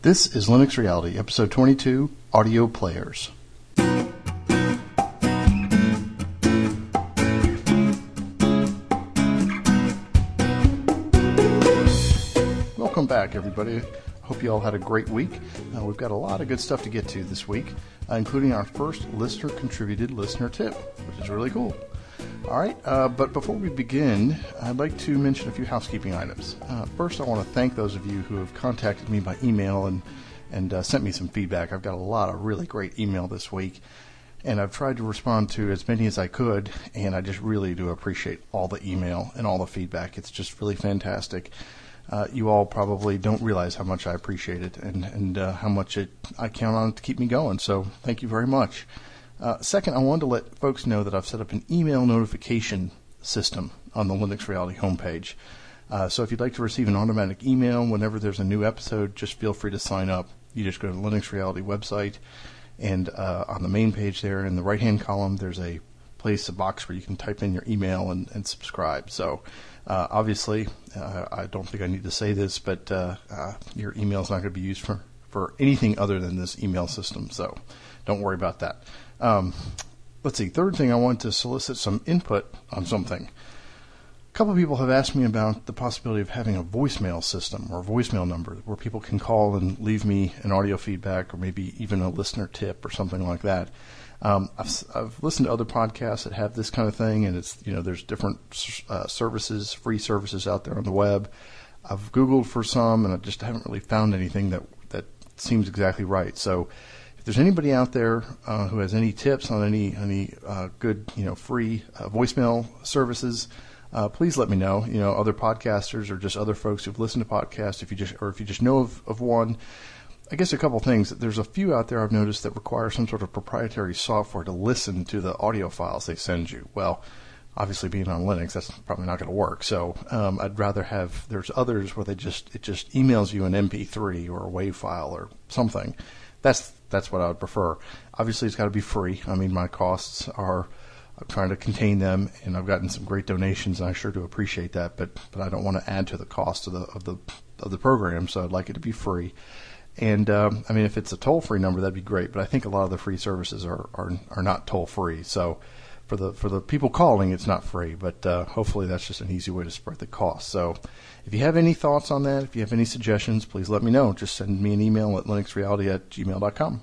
This is Linux Reality, episode 22 Audio Players. Welcome back, everybody. Hope you all had a great week. Uh, we've got a lot of good stuff to get to this week, uh, including our first listener contributed listener tip, which is really cool. All right, uh, but before we begin, I'd like to mention a few housekeeping items. Uh, first, I want to thank those of you who have contacted me by email and and uh, sent me some feedback. I've got a lot of really great email this week, and I've tried to respond to as many as I could, and I just really do appreciate all the email and all the feedback. It's just really fantastic. Uh, you all probably don't realize how much I appreciate it and and uh, how much it I count on it to keep me going. So thank you very much. Uh, second, I wanted to let folks know that I've set up an email notification system on the Linux Reality homepage. Uh, so if you'd like to receive an automatic email whenever there's a new episode, just feel free to sign up. You just go to the Linux Reality website, and uh, on the main page there, in the right-hand column, there's a place, a box where you can type in your email and, and subscribe. So uh, obviously, uh, I don't think I need to say this, but uh, your email is not going to be used for, for anything other than this email system. So don't worry about that. Um, let's see. Third thing, I want to solicit some input on something. A couple of people have asked me about the possibility of having a voicemail system or voicemail number where people can call and leave me an audio feedback or maybe even a listener tip or something like that. Um, I've, I've, listened to other podcasts that have this kind of thing, and it's you know there's different uh, services, free services out there on the web. I've Googled for some, and I just haven't really found anything that that seems exactly right. So there's anybody out there uh, who has any tips on any any uh, good you know free uh, voicemail services, uh, please let me know. You know other podcasters or just other folks who've listened to podcasts. If you just or if you just know of, of one, I guess a couple things. There's a few out there I've noticed that require some sort of proprietary software to listen to the audio files they send you. Well, obviously being on Linux, that's probably not going to work. So um, I'd rather have. There's others where they just it just emails you an MP3 or a WAV file or something. That's that's what I would prefer. Obviously, it's got to be free. I mean, my costs are. I'm trying to contain them, and I've gotten some great donations, and I sure do appreciate that. But but I don't want to add to the cost of the of the of the program, so I'd like it to be free. And um, I mean, if it's a toll free number, that'd be great. But I think a lot of the free services are are, are not toll free. So for the for the people calling, it's not free. But uh, hopefully, that's just an easy way to spread the cost. So if you have any thoughts on that, if you have any suggestions, please let me know. Just send me an email at linuxreality at gmail.com.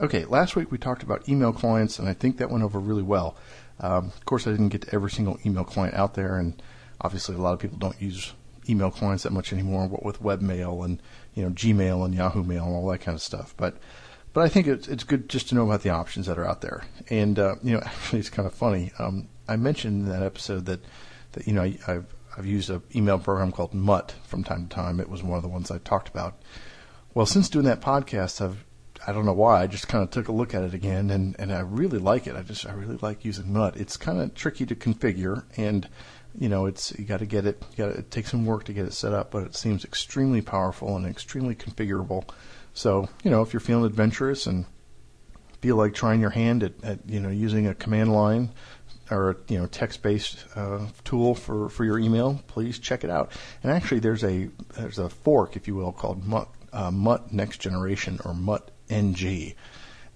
Okay, last week we talked about email clients, and I think that went over really well. Um, of course, I didn't get to every single email client out there, and obviously a lot of people don't use email clients that much anymore. What with webmail and you know Gmail and Yahoo Mail and all that kind of stuff, but but I think it's it's good just to know about the options that are out there. And uh, you know, actually, it's kind of funny. Um, I mentioned in that episode that that you know I, I've I've used an email program called Mutt from time to time. It was one of the ones I talked about. Well, since doing that podcast, I've I don't know why I just kind of took a look at it again, and and I really like it. I just I really like using Mutt. It's kind of tricky to configure, and you know it's you got to get it. You got it takes some work to get it set up, but it seems extremely powerful and extremely configurable. So you know if you're feeling adventurous and feel like trying your hand at, at you know using a command line or you know text-based uh, tool for, for your email, please check it out. And actually, there's a there's a fork, if you will, called Mutt, uh, Mutt Next Generation or Mutt NG,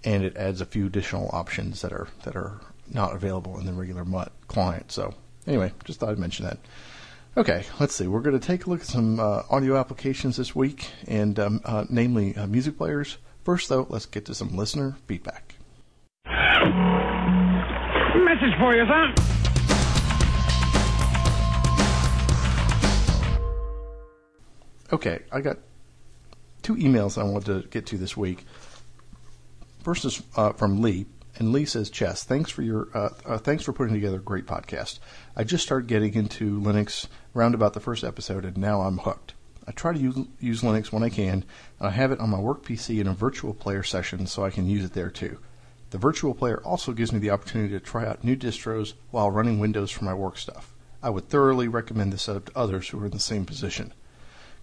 and it adds a few additional options that are that are not available in the regular Mutt client. So anyway, just thought I'd mention that. Okay, let's see. We're going to take a look at some uh, audio applications this week, and um, uh, namely uh, music players. First, though, let's get to some listener feedback message for you, son. Okay, I got two emails I wanted to get to this week. First is uh, from Lee, and Lee says, "Chess, thanks for your uh, uh, thanks for putting together a great podcast. I just started getting into Linux around about the first episode, and now I'm hooked. I try to use, use Linux when I can, and I have it on my work PC in a virtual player session, so I can use it there too. The virtual player also gives me the opportunity to try out new distros while running Windows for my work stuff. I would thoroughly recommend this setup to others who are in the same position.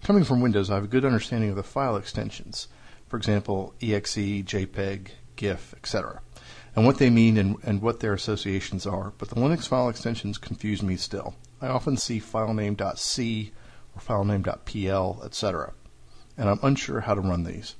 Coming from Windows, I have a good understanding of the file extensions, for example, exe, JPEG, GIF, etc., and what they mean and, and what their associations are, but the Linux file extensions confuse me still. I often see filename.c or filename.pl, etc. and I'm unsure how to run these.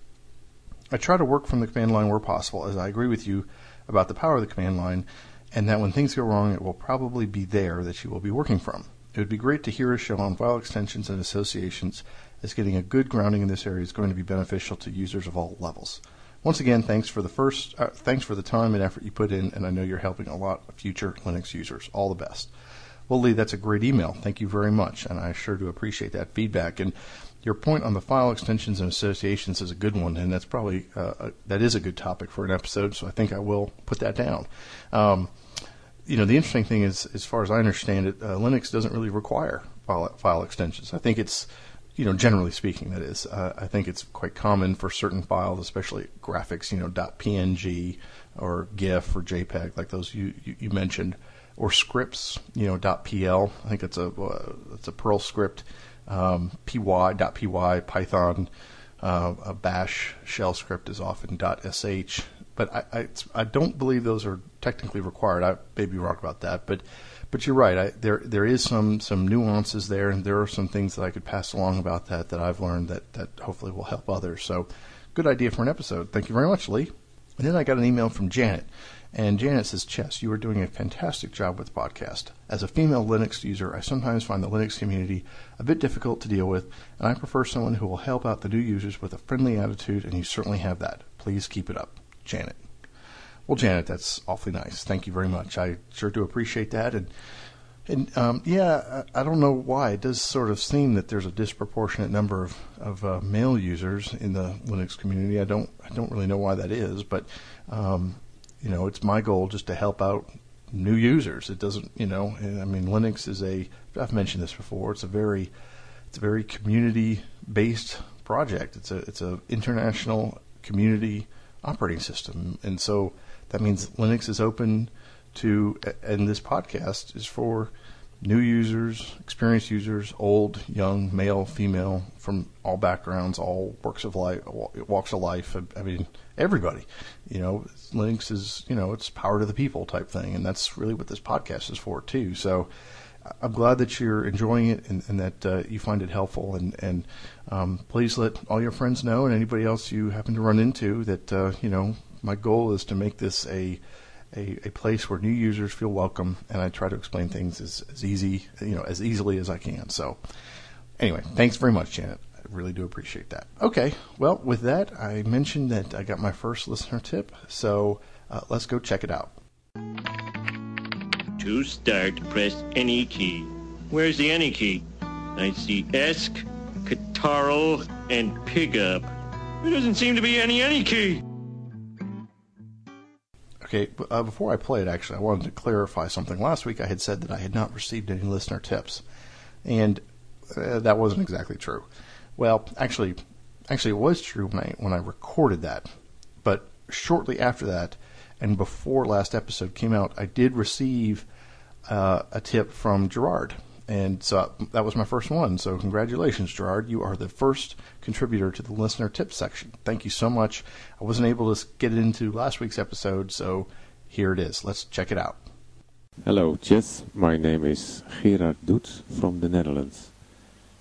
I try to work from the command line where possible, as I agree with you about the power of the command line, and that when things go wrong, it will probably be there that you will be working from. It would be great to hear a show on file extensions and associations, as getting a good grounding in this area is going to be beneficial to users of all levels. Once again, thanks for the first, uh, thanks for the time and effort you put in, and I know you're helping a lot of future Linux users. All the best. Well, Lee, that's a great email. Thank you very much, and I sure do appreciate that feedback. And your point on the file extensions and associations is a good one, and that's probably uh, a, that is a good topic for an episode. So I think I will put that down. Um, you know, the interesting thing is, as far as I understand it, uh, Linux doesn't really require file, file extensions. I think it's, you know, generally speaking, that is, uh, I think it's quite common for certain files, especially graphics, you know, .png or GIF or JPEG, like those you, you, you mentioned, or scripts, you know, .pl. I think that's a uh, a Perl script, um, py .py Python. Uh, a Bash shell script is often .sh, but I, I, I don't believe those are technically required. I may be wrong about that, but but you're right. I, there there is some some nuances there, and there are some things that I could pass along about that that I've learned that that hopefully will help others. So, good idea for an episode. Thank you very much, Lee. And then I got an email from Janet, and Janet says, "Chess, you are doing a fantastic job with the podcast. As a female Linux user, I sometimes find the Linux community a bit difficult to deal with, and I prefer someone who will help out the new users with a friendly attitude, and you certainly have that. Please keep it up." Janet. Well, Janet, that's awfully nice. Thank you very much. I sure do appreciate that. And and um, yeah, I, I, don't know why it does sort of seem that there's a disproportionate number of of uh, male users in the Linux community. I don't I don't really know why that is, but um, you know, it's my goal just to help out new users. It doesn't, you know, I mean, Linux is a I've mentioned this before. It's a very it's a very community based project. It's a it's a international community operating system. And so that means Linux is open to, and this podcast is for new users, experienced users, old, young, male, female, from all backgrounds, all works of life, walks of life. I mean, everybody. You know, Linux is, you know, it's power to the people type thing, and that's really what this podcast is for too. So, I'm glad that you're enjoying it and, and that uh, you find it helpful. And, and um, please let all your friends know and anybody else you happen to run into that uh, you know my goal is to make this a, a, a place where new users feel welcome, and I try to explain things as, as easy you know as easily as I can. So anyway, thanks very much, Janet. I really do appreciate that. Okay, well with that, I mentioned that I got my first listener tip, so uh, let's go check it out. To start, press any key. Where's the any key? I see ESC, Catarl, and Pigup. There doesn't seem to be any any key. Okay, uh, before I play it, actually, I wanted to clarify something. Last week I had said that I had not received any listener tips, and uh, that wasn't exactly true. Well, actually, actually, it was true when I when I recorded that, but shortly after that, and before last episode came out, I did receive uh, a tip from Gerard. And so that was my first one. So congratulations, Gerard. You are the first contributor to the listener tip section. Thank you so much. I wasn't able to get it into last week's episode, so here it is. Let's check it out. Hello, Jess. My name is Gerard Doets from the Netherlands.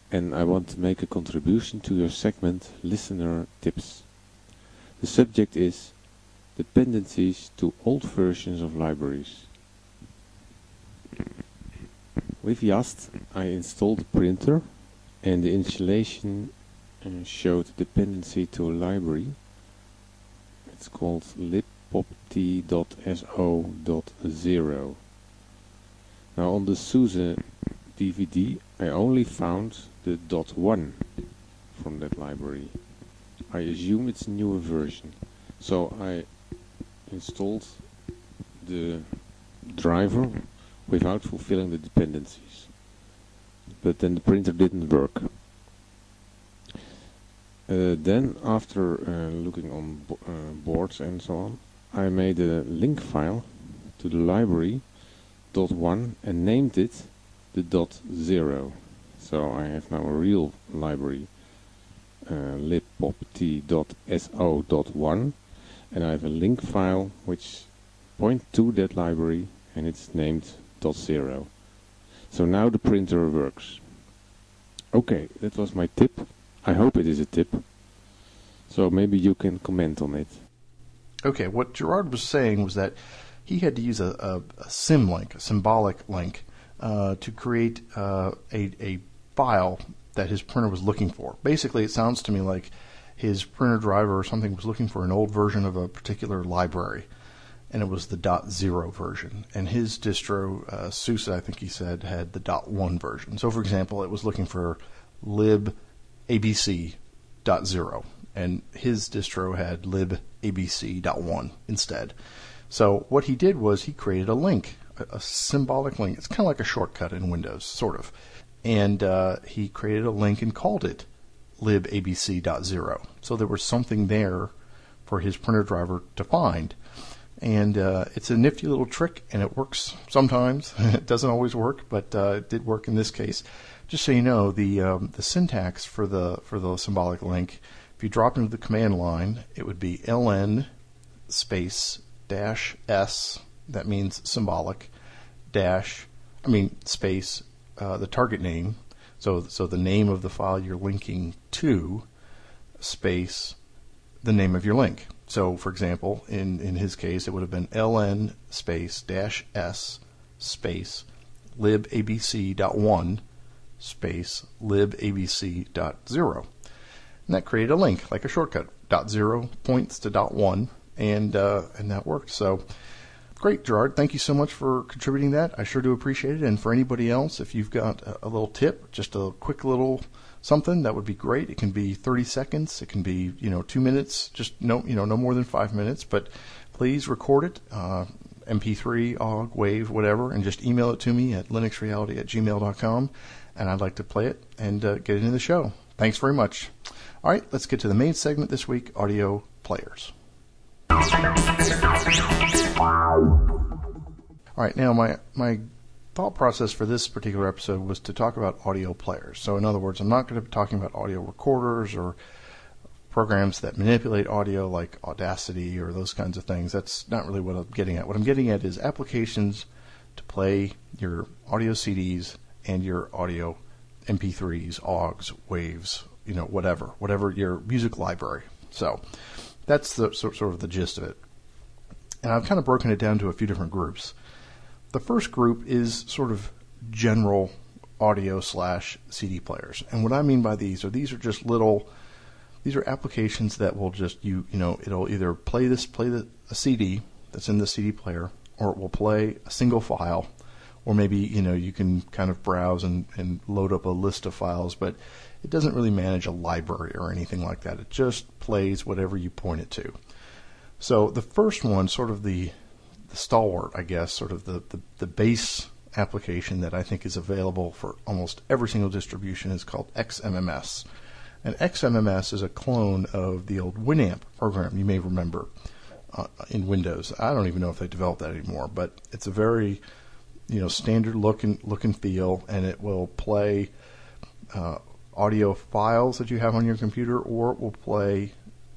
And I want to make a contribution to your segment Listener Tips. The subject is dependencies to old versions of libraries. With YaST I installed the printer and the installation uh, showed dependency to a library. It's called libpopt.so.0. Now on the SUSE DVD I only found the .1 from that library. I assume it's a newer version. So I installed the driver without fulfilling the dependencies. But then the printer didn't work. Uh, then, after uh, looking on bo uh, boards and so on, I made a link file to the library dot one and named it the dot zero. So I have now a real library uh, libpopt.so.1 and I have a link file which points to that library and it's named so now the printer works. Okay, that was my tip. I hope it is a tip. So maybe you can comment on it. Okay, what Gerard was saying was that he had to use a, a, a symlink, a symbolic link, uh, to create uh, a, a file that his printer was looking for. Basically, it sounds to me like his printer driver or something was looking for an old version of a particular library, and it was the dot zero version. And his distro, uh, SUSE, I think he said, had the dot one version. So, for example, it was looking for lib abc dot zero, and his distro had lib abc dot one instead. So what he did was he created a link, a, a symbolic link. It's kind of like a shortcut in Windows, sort of. And uh, he created a link and called it libabc.0. So there was something there for his printer driver to find. And uh, it's a nifty little trick, and it works sometimes. it doesn't always work, but uh, it did work in this case. Just so you know, the um, the syntax for the for the symbolic link, if you drop into the command line, it would be ln space dash s. That means symbolic dash. I mean space uh, the target name. So so the name of the file you're linking to, space the name of your link. So, for example, in, in his case, it would have been ln space dash s space libabc.1 space libabc.0. And that created a link, like a shortcut. Dot zero points to dot one, and uh, and that worked. So great, Gerard. Thank you so much for contributing that. I sure do appreciate it. And for anybody else, if you've got a, little tip, just a quick little something that would be great. It can be 30 seconds. It can be, you know, two minutes, just no, you know, no more than five minutes, but please record it, uh, MP3, OGG, WAV, whatever, and just email it to me at linuxreality at gmail.com. And I'd like to play it and uh, get it into the show. Thanks very much. All right, let's get to the main segment this week audio players. All right, now my, my thought process for this particular episode was to talk about audio players. So, in other words, I'm not going to be talking about audio recorders or programs that manipulate audio like Audacity or those kinds of things. That's not really what I'm getting at. What I'm getting at is applications to play your audio CDs and your audio MP3s, OGGs, waves, you know, whatever, whatever your music library. So that's the sort of the gist of it. And I've kind of broken it down to a few different groups. The first group is sort of general audio slash CD players. And what I mean by these are these are just little these are applications that will just you you know it'll either play this play the a CD that's in the CD player or it will play a single file or maybe you know you can kind of browse and, and load up a list of files but it doesn't really manage a library or anything like that it just plays whatever you point it to so the first one sort of the the stalwart i guess sort of the, the, the base application that i think is available for almost every single distribution is called xmms and xmms is a clone of the old winamp program. You may remember uh, in windows. I don't even know if they developed that anymore but it's a very you know standard look and look and feel, and it will play uh, audio files that you have on your computer, or it will play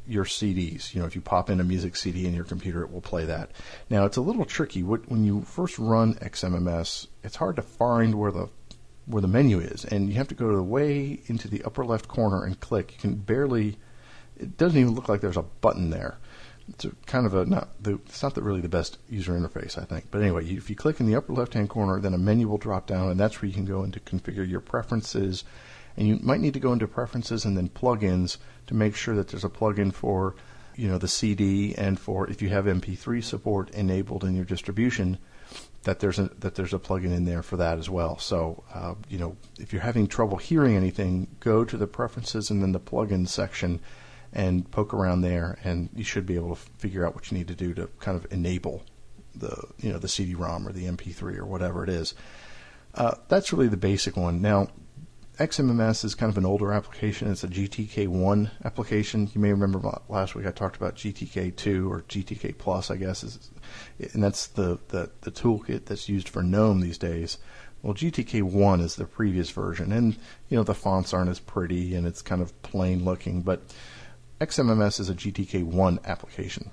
your CDs. You know, if you pop in a music CD in your computer, it will play that. Now, it's a little tricky. When you first run XMMS, it's hard to find where the where the menu is, and you have to go to the way into the upper left corner and click. You can barely. It doesn't even look like there's a button there it's kind of a not the, it's not the, really the best user interface I think. But anyway, if you click in the upper left hand corner, then a menu will drop down, and that's where you can go into configure your preferences. And you might need to go into preferences and then plugins to make sure that there's a plugin for you know the CD and for if you have MP3 support enabled in your distribution, that there's a that there's a plugin in there for that as well. So uh, you know if you're having trouble hearing anything, go to the preferences and then the plugin section and poke around there, and you should be able to figure out what you need to do to kind of enable the you know the CD-ROM or the MP3 or whatever it is. Uh, that's really the basic one. Now, XMMS is kind of an older application. It's a GTK1 application. You may remember last week I talked about GTK2 or GTK Plus, I guess, is, and that's the, the, the toolkit that's used for GNOME these days. Well, GTK1 is the previous version, and you know the fonts aren't as pretty and it's kind of plain looking, but XMMS is a GTK1 application.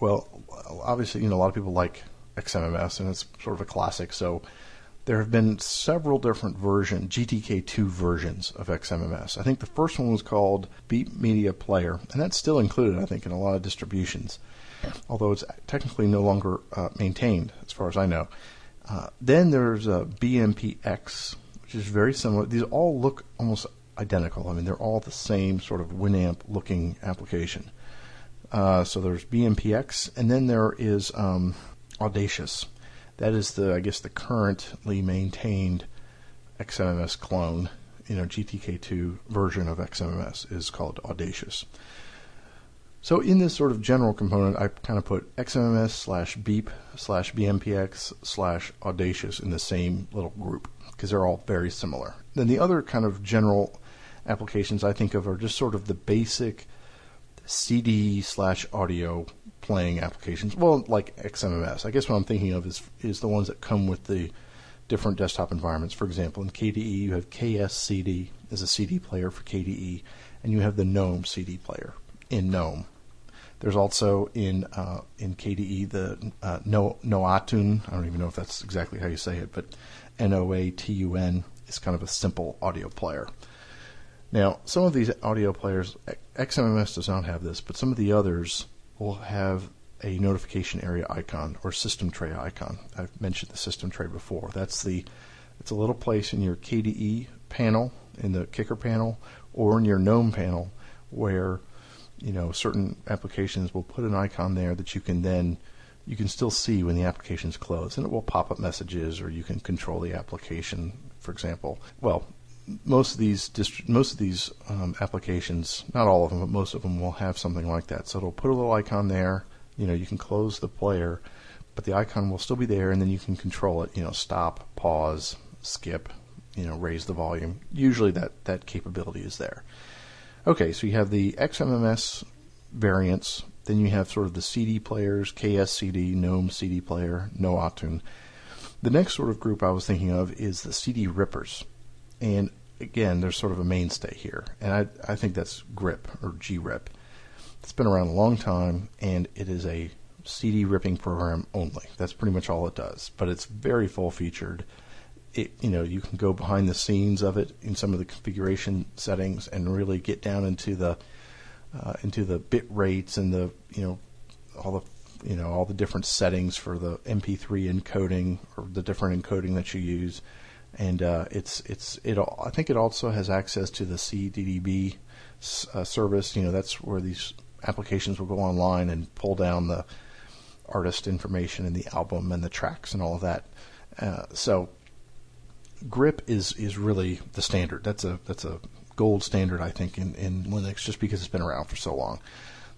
Well, obviously, you know, a lot of people like XMMS and it's sort of a classic, so there have been several different versions, GTK2 versions of XMMS. I think the first one was called Beep Media Player, and that's still included, I think, in a lot of distributions, although it's technically no longer uh, maintained, as far as I know. Uh, then there's uh, BMPX, which is very similar. These all look almost identical. I mean, they're all the same sort of Winamp looking application. Uh, so there's BMPX, and then there is um, Audacious. That is the, I guess, the currently maintained XMMS clone. You know, GTK2 version of XMMS is called Audacious. So in this sort of general component, I kind of put XMMS slash beep slash BMPX slash Audacious in the same little group because they're all very similar. Then the other kind of general applications I think of are just sort of the basic CD slash audio playing applications. Well, like XMMS. I guess what I'm thinking of is is the ones that come with the different desktop environments. For example, in KDE, you have KSCD as a CD player for KDE, and you have the GNOME CD player in GNOME. There's also in uh, in KDE the uh, no Noatun. I don't even know if that's exactly how you say it, but N O A T U N is kind of a simple audio player. Now, some of these audio players, XMMS does not have this, but some of the others will have a notification area icon or system tray icon. I've mentioned the system tray before. That's the it's a little place in your KDE panel, in the Kicker panel, or in your GNOME panel, where you know certain applications will put an icon there that you can then you can still see when the application is closed, and it will pop up messages, or you can control the application. For example, well, most of these dist- most of these um, applications, not all of them, but most of them will have something like that. So it'll put a little icon there. You know, you can close the player, but the icon will still be there, and then you can control it. You know, stop, pause, skip. You know, raise the volume. Usually that that capability is there. Okay, so you have the XMMS variants. Then you have sort of the CD players, KSCD, GNOME CD player, Noatun. The next sort of group I was thinking of is the CD rippers. And again, there's sort of a mainstay here, and I I think that's Grip or grip. It's been around a long time, and it is a CD ripping program only. That's pretty much all it does, but it's very full featured. It you know you can go behind the scenes of it in some of the configuration settings and really get down into the uh, into the bit rates and the you know all the you know all the different settings for the MP3 encoding or the different encoding that you use and uh, it's it's it. I think it also has access to the CDDB uh, service. You know, that's where these applications will go online and pull down the artist information and the album and the tracks and all of that. Uh, so, grip is is really the standard. That's a that's a gold standard, I think, in, in Linux, just because it's been around for so long.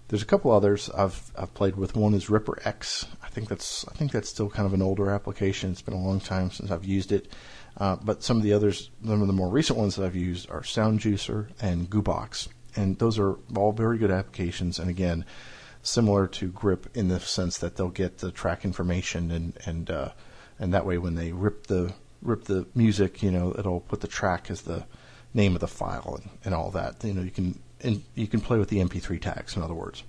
There's a couple others I've I've played with. One is Ripper X. I think that's I think that's still kind of an older application. It's been a long time since I've used it. Uh, but some of the others, some of the more recent ones that I've used are SoundJuicer and Goobox, and those are all very good applications. And again, similar to Grip in the sense that they'll get the track information, and and uh, and that way when they rip the rip the music, you know, it'll put the track as the name of the file and, and all that. You know, you can and you can play with the MP3 tags. In other words,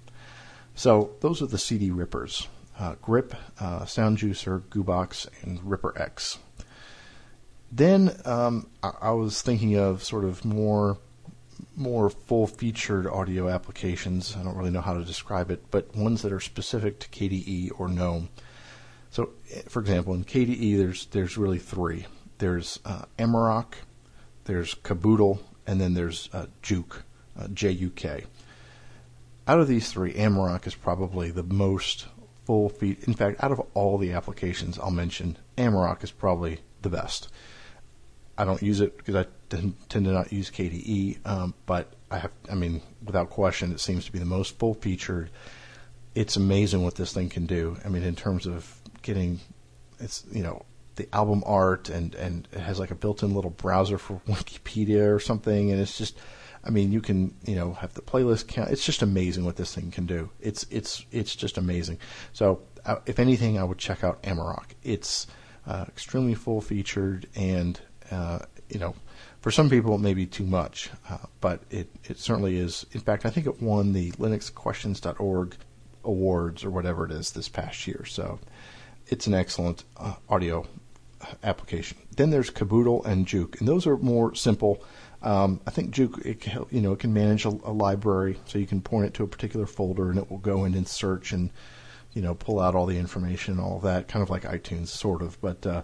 so those are the CD rippers: uh, Grip, uh, Sound Juicer, Goobox, and Ripper X. Then um, I, I, was thinking of sort of more more full featured audio applications. I don't really know how to describe it, but ones that are specific to KDE or GNOME. So, eh, for example, in KDE, there's there's really three. There's uh, Amarok, there's Kaboodle, and then there's uh, Juk, uh, J-U-K. Out of these three, Amarok is probably the most full feat. In fact, out of all the applications I'll mention, Amarok is probably the best. I don't use it because I tend to not use KDE, um, but I have. I mean, without question, it seems to be the most full featured. It's amazing what this thing can do. I mean, in terms of getting, it's you know the album art and and it has like a built-in little browser for Wikipedia or something, and it's just. I mean, you can you know have the playlist count. It's just amazing what this thing can do. It's it's it's just amazing. So uh, if anything, I would check out Amarok. It's uh, extremely full featured and uh, you know, for some people it may be too much, uh, but it, it certainly is. In fact, I think it won the LinuxQuestions.org awards or whatever it is this past year. So it's an excellent uh, audio application. then there's Kaboodle and JuK, and those are more simple. Um, I think JuK, it, can- you know, it can manage a, a library, so you can point it to a particular folder, and it will go in and search and, you know, pull out all the information, all that, kind of like iTunes, sort of. But uh,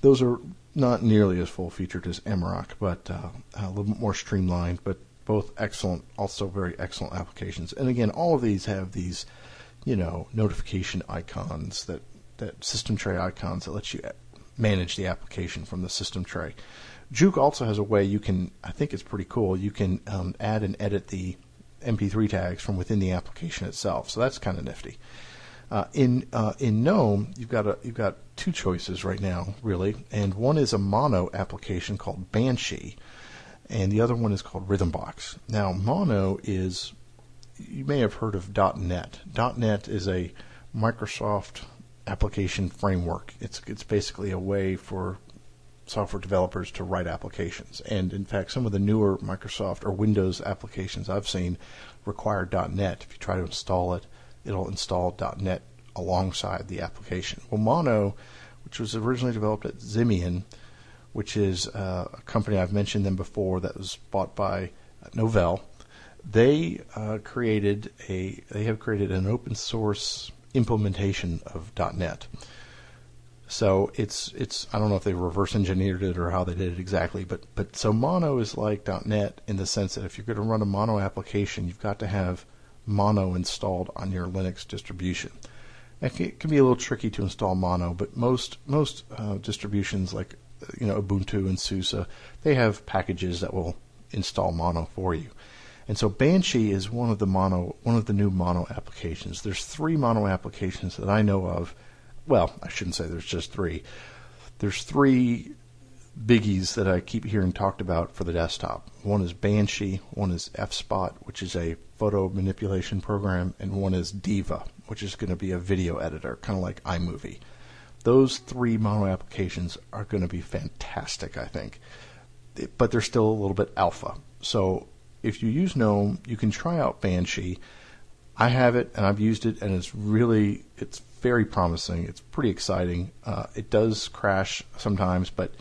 those are not nearly as full featured as Amarok, but uh, a little bit more streamlined. But both excellent, also very excellent applications. And again, all of these have these, you know, notification icons that that system tray icons that let you manage the application from the system tray. JuK also has a way you can, I think it's pretty cool, you can um, add and edit the MP3 tags from within the application itself. So that's kind of nifty. Uh, in uh, in GNOME, you've got a, you've got two choices right now, really, and one is a mono application called Banshee, and the other one is called Rhythmbox. Now, mono is you may have heard of .NET. .NET is a Microsoft application framework. It's it's basically a way for software developers to write applications. And in fact, some of the newer Microsoft or Windows applications I've seen require .NET. If you try to install it, it'll install .NET alongside the application. Well, Mono, which was originally developed at Ximian, which is uh, a company I've mentioned them before that was bought by Novell. They uh, created a they have created an open source implementation of .NET. So it's it's I don't know if they reverse engineered it or how they did it exactly, but but so Mono is like .NET in the sense that if you're going to run a Mono application, you've got to have Mono installed on your Linux distribution. It can, be a little tricky to install Mono, but most most uh, distributions like you know Ubuntu and SUSE, they have packages that will install Mono for you. And so Banshee is one of the mono one of the new mono applications. There's three mono applications that I know of. Well, I shouldn't say there's just three. There's three biggies that I keep hearing talked about for the desktop. One is Banshee, one is FSpot, which is a photo manipulation program, and one is Diva, which is going to be a video editor, kind of like iMovie. Those three mono applications are going to be fantastic, I think. But they're still a little bit alpha. So if you use GNOME, you can try out Banshee. I have it and I've used it, and it's really it's very promising. It's pretty exciting. Uh, it does crash sometimes, but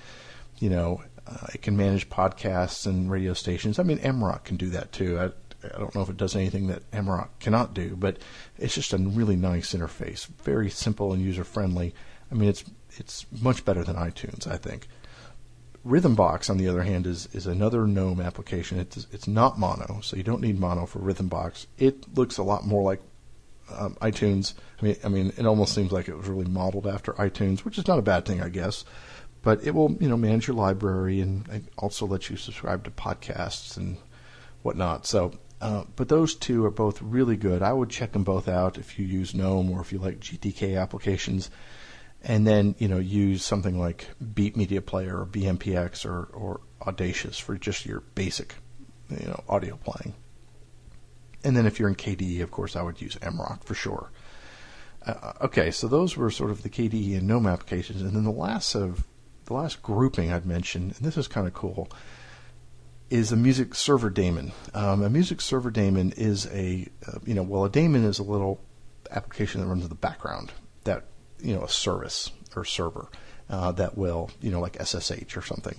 you know uh, it can manage podcasts and radio stations. I mean, Amarok can do that too. I, I don't know if it does anything that Amarok cannot do, but it's just a really nice interface, very simple and user friendly. I mean, it's it's much better than iTunes, I think. Rhythmbox, on the other hand, is, is another GNOME application. It's, it's not mono, so you don't need mono for Rhythmbox. It looks a lot more like um, iTunes. I mean, I mean, it almost seems like it was really modeled after iTunes, which is not a bad thing, I guess. But it will, you know, manage your library and also let you subscribe to podcasts and whatnot. So, uh, but those two are both really good. I would check them both out if you use GNOME or if you like GTK applications and then you know use something like Beep Media Player or BMPX or, or Audacious for just your basic you know audio playing. And then if you're in KDE, of course, I would use Amarok for sure. Uh, okay, so those were sort of the KDE and GNOME applications, and then the last of the last grouping I'd mentioned, and this is kind of cool, is a music server daemon. Um, a music server daemon is a uh, you know well a daemon is a little application that runs in the background that you know a service or server uh, that will you know like SSH or something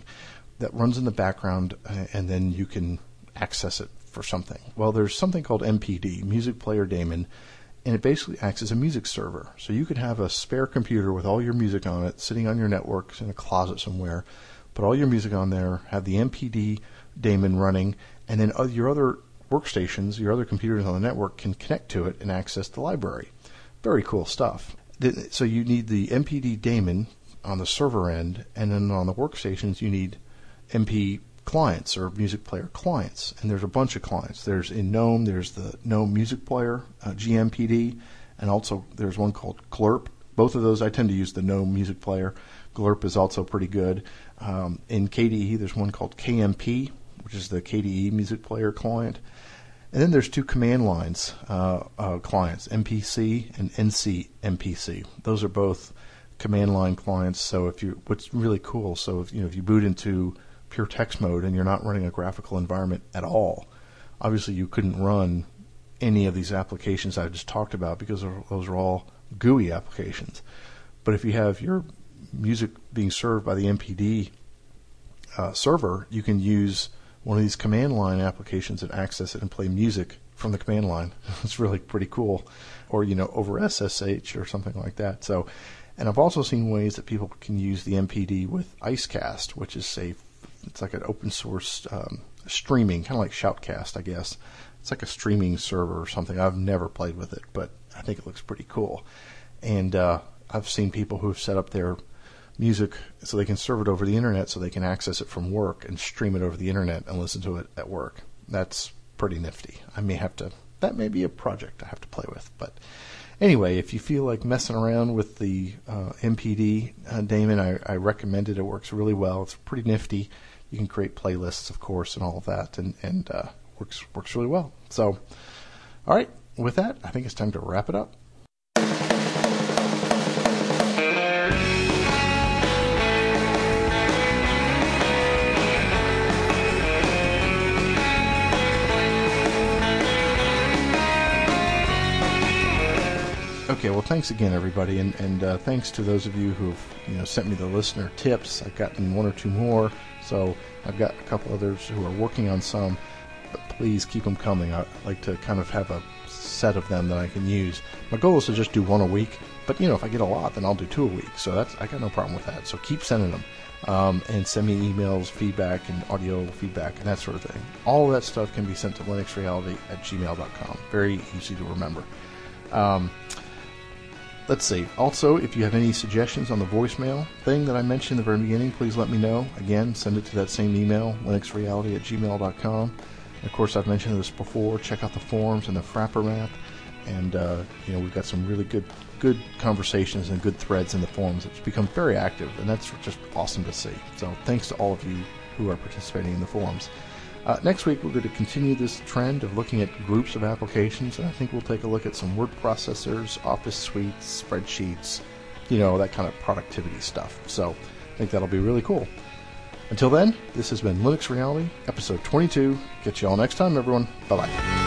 that runs in the background uh, and then you can access it for something. Well, there's something called MPD, Music Player Daemon, and it basically acts as a music server. So you could have a spare computer with all your music on it sitting on your network in a closet somewhere, put all your music on there, have the MPD daemon running, and then uh, your other workstations, your other computers on the network can connect to it and access the library. Very cool stuff so you need the MPD daemon on the server end, and then on the workstations you need MP clients or music player clients. And there's a bunch of clients. There's in GNOME, there's the GNOME Music Player uh, GMPD, and also there's one called Glurp. Both of those I tend to use the GNOME Music Player. Glurp is also pretty good. Um, in KDE, there's one called KMP, which is the KDE Music Player client. And then there's two command lines uh, uh, clients, MPC and NC MPC. Those are both command line clients. So if you, what's really cool, so if you know if you boot into pure text mode and you're not running a graphical environment at all, obviously you couldn't run any of these applications I just talked about because those are all GUI applications. But if you have your music being served by the MPD uh, server, you can use one of these command line applications and access it and play music from the command line. it's really pretty cool. Or, you know, over SSH or something like that. So, and I've also seen ways that people can use the MPD with Icecast, which is a, it's like an open source um, streaming, kind of like Shoutcast, I guess. It's like a streaming server or something. I've never played with it, but I think it looks pretty cool. And uh, I've seen people who've set up their music so they can serve it over the internet so they can access it from work and stream it over the internet and listen to it at work. That's pretty nifty. I may have to, that may be a project I have to play with. But anyway, if you feel like messing around with the uh, MPD, uh, daemon, I, I recommend it. It works really well. It's pretty nifty. You can create playlists, of course, and all of that, and, and uh, works works really well. So, all right, with that, I think it's time to wrap it up. Okay, well, thanks again, everybody, and, and uh, thanks to those of you who've you know sent me the listener tips. I've gotten one or two more, so I've got a couple others who are working on some. But please keep them coming. I like to kind of have a set of them that I can use. My goal is to just do one a week, but you know if I get a lot, then I'll do two a week. So that's I got no problem with that. So keep sending them. Um, and send me emails, feedback, and audio feedback, and that sort of thing. All of that stuff can be sent to linuxreality at gmail.com. Very easy to remember. Um, let's see. Also, if you have any suggestions on the voicemail thing that I mentioned in the very beginning, please let me know. Again, send it to that same email, linuxreality at gmail.com. of course, I've mentioned this before. Check out the forums and the Frapper map. And, uh, you know, we've got some really good good conversations and good threads in the forums. It's become very active, and that's just awesome to see. So thanks to all of you who are participating in the forums. Uh, next week, we're going to continue this trend of looking at groups of applications, and I think we'll take a look at some word processors, office suites, spreadsheets, you know, that kind of productivity stuff. So I think that'll be really cool. Until then, this has been Linux Reality, episode 22. Catch you all next time, everyone. Bye bye.